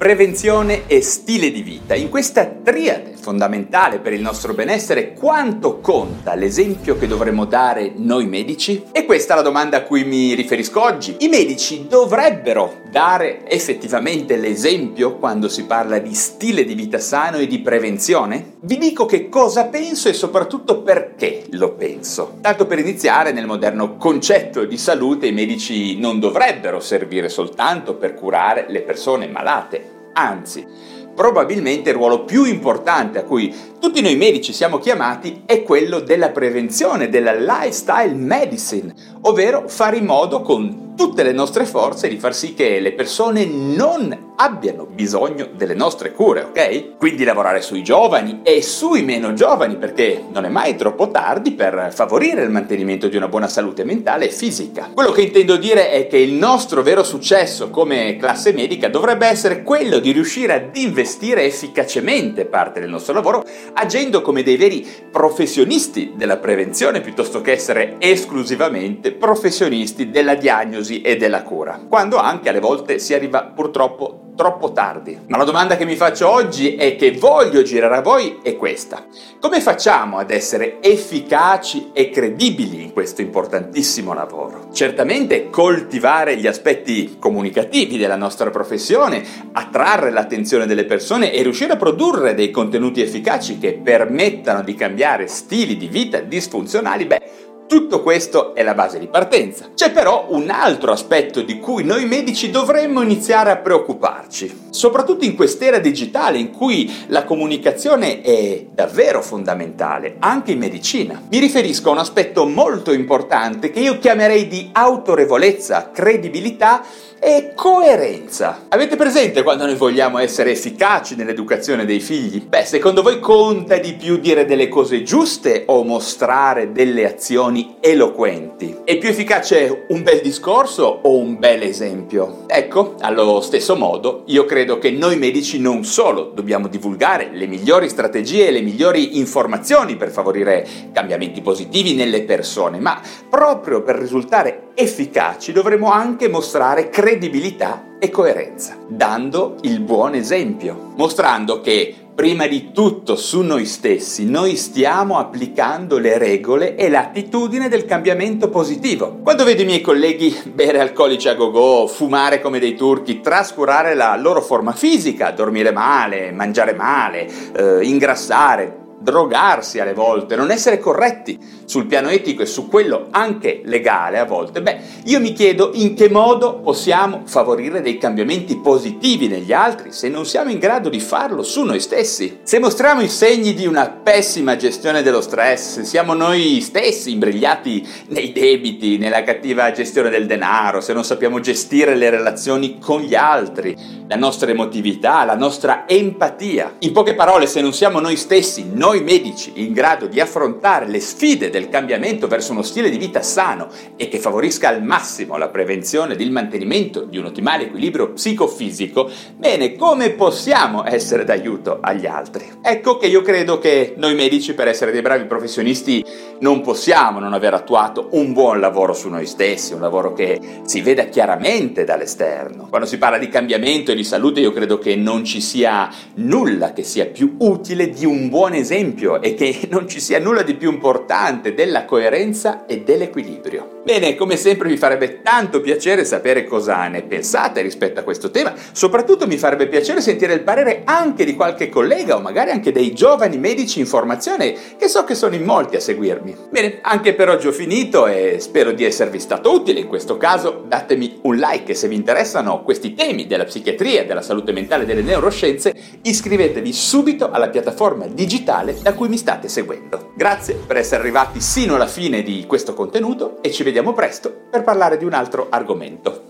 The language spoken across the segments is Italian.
prevenzione e stile di vita. In questa triade fondamentale per il nostro benessere, quanto conta l'esempio che dovremmo dare noi medici? E questa è la domanda a cui mi riferisco oggi. I medici dovrebbero dare effettivamente l'esempio quando si parla di stile di vita sano e di prevenzione? Vi dico che cosa penso e soprattutto perché lo penso. Tanto per iniziare, nel moderno concetto di salute i medici non dovrebbero servire soltanto per curare le persone malate, anzi, probabilmente il ruolo più importante a cui tutti noi medici siamo chiamati è quello della prevenzione, della lifestyle medicine, ovvero fare in modo con tutte le nostre forze di far sì che le persone non abbiano bisogno delle nostre cure, ok? Quindi lavorare sui giovani e sui meno giovani perché non è mai troppo tardi per favorire il mantenimento di una buona salute mentale e fisica. Quello che intendo dire è che il nostro vero successo come classe medica dovrebbe essere quello di riuscire ad investire efficacemente parte del nostro lavoro agendo come dei veri professionisti della prevenzione piuttosto che essere esclusivamente professionisti della diagnosi e della cura, quando anche alle volte si arriva purtroppo troppo tardi. Ma la domanda che mi faccio oggi e che voglio girare a voi è questa. Come facciamo ad essere efficaci e credibili in questo importantissimo lavoro? Certamente coltivare gli aspetti comunicativi della nostra professione, attrarre l'attenzione delle persone e riuscire a produrre dei contenuti efficaci che permettano di cambiare stili di vita disfunzionali, beh, tutto questo è la base di partenza. C'è però un altro aspetto di cui noi medici dovremmo iniziare a preoccuparci, soprattutto in quest'era digitale in cui la comunicazione è davvero fondamentale, anche in medicina. Mi riferisco a un aspetto molto importante che io chiamerei di autorevolezza, credibilità e coerenza. Avete presente quando noi vogliamo essere efficaci nell'educazione dei figli? Beh, secondo voi conta di più dire delle cose giuste o mostrare delle azioni eloquenti? È più efficace un bel discorso o un bel esempio? Ecco, allo stesso modo, io credo che noi medici non solo dobbiamo divulgare le migliori strategie e le migliori informazioni per favorire cambiamenti positivi nelle persone, ma proprio per risultare efficaci dovremo anche mostrare credibilità e coerenza, dando il buon esempio, mostrando che prima di tutto su noi stessi noi stiamo applicando le regole e l'attitudine del cambiamento positivo. Quando vedo i miei colleghi bere alcolici a go-go, fumare come dei turchi, trascurare la loro forma fisica, dormire male, mangiare male, eh, ingrassare, drogarsi alle volte, non essere corretti sul piano etico e su quello anche legale a volte, beh, io mi chiedo in che modo possiamo favorire dei cambiamenti positivi negli altri se non siamo in grado di farlo su noi stessi. Se mostriamo i segni di una pessima gestione dello stress, se siamo noi stessi imbrigliati nei debiti, nella cattiva gestione del denaro, se non sappiamo gestire le relazioni con gli altri, la nostra emotività, la nostra empatia. In poche parole, se non siamo noi stessi, noi noi medici in grado di affrontare le sfide del cambiamento verso uno stile di vita sano e che favorisca al massimo la prevenzione ed il mantenimento di un ottimale equilibrio psicofisico, bene, come possiamo essere d'aiuto agli altri? Ecco che io credo che noi medici per essere dei bravi professionisti non possiamo non aver attuato un buon lavoro su noi stessi, un lavoro che si veda chiaramente dall'esterno. Quando si parla di cambiamento e di salute io credo che non ci sia nulla che sia più utile di un buon esempio esempio e che non ci sia nulla di più importante della coerenza e dell'equilibrio. Bene, come sempre mi farebbe tanto piacere sapere cosa ne pensate rispetto a questo tema, soprattutto mi farebbe piacere sentire il parere anche di qualche collega o magari anche dei giovani medici in formazione che so che sono in molti a seguirmi. Bene, anche per oggi ho finito e spero di esservi stato utile. In questo caso datemi un like se vi interessano questi temi della psichiatria, della salute mentale e delle neuroscienze, iscrivetevi subito alla piattaforma digitale da cui mi state seguendo. Grazie per essere arrivati sino alla fine di questo contenuto e ci vediamo presto per parlare di un altro argomento.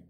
like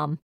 mom.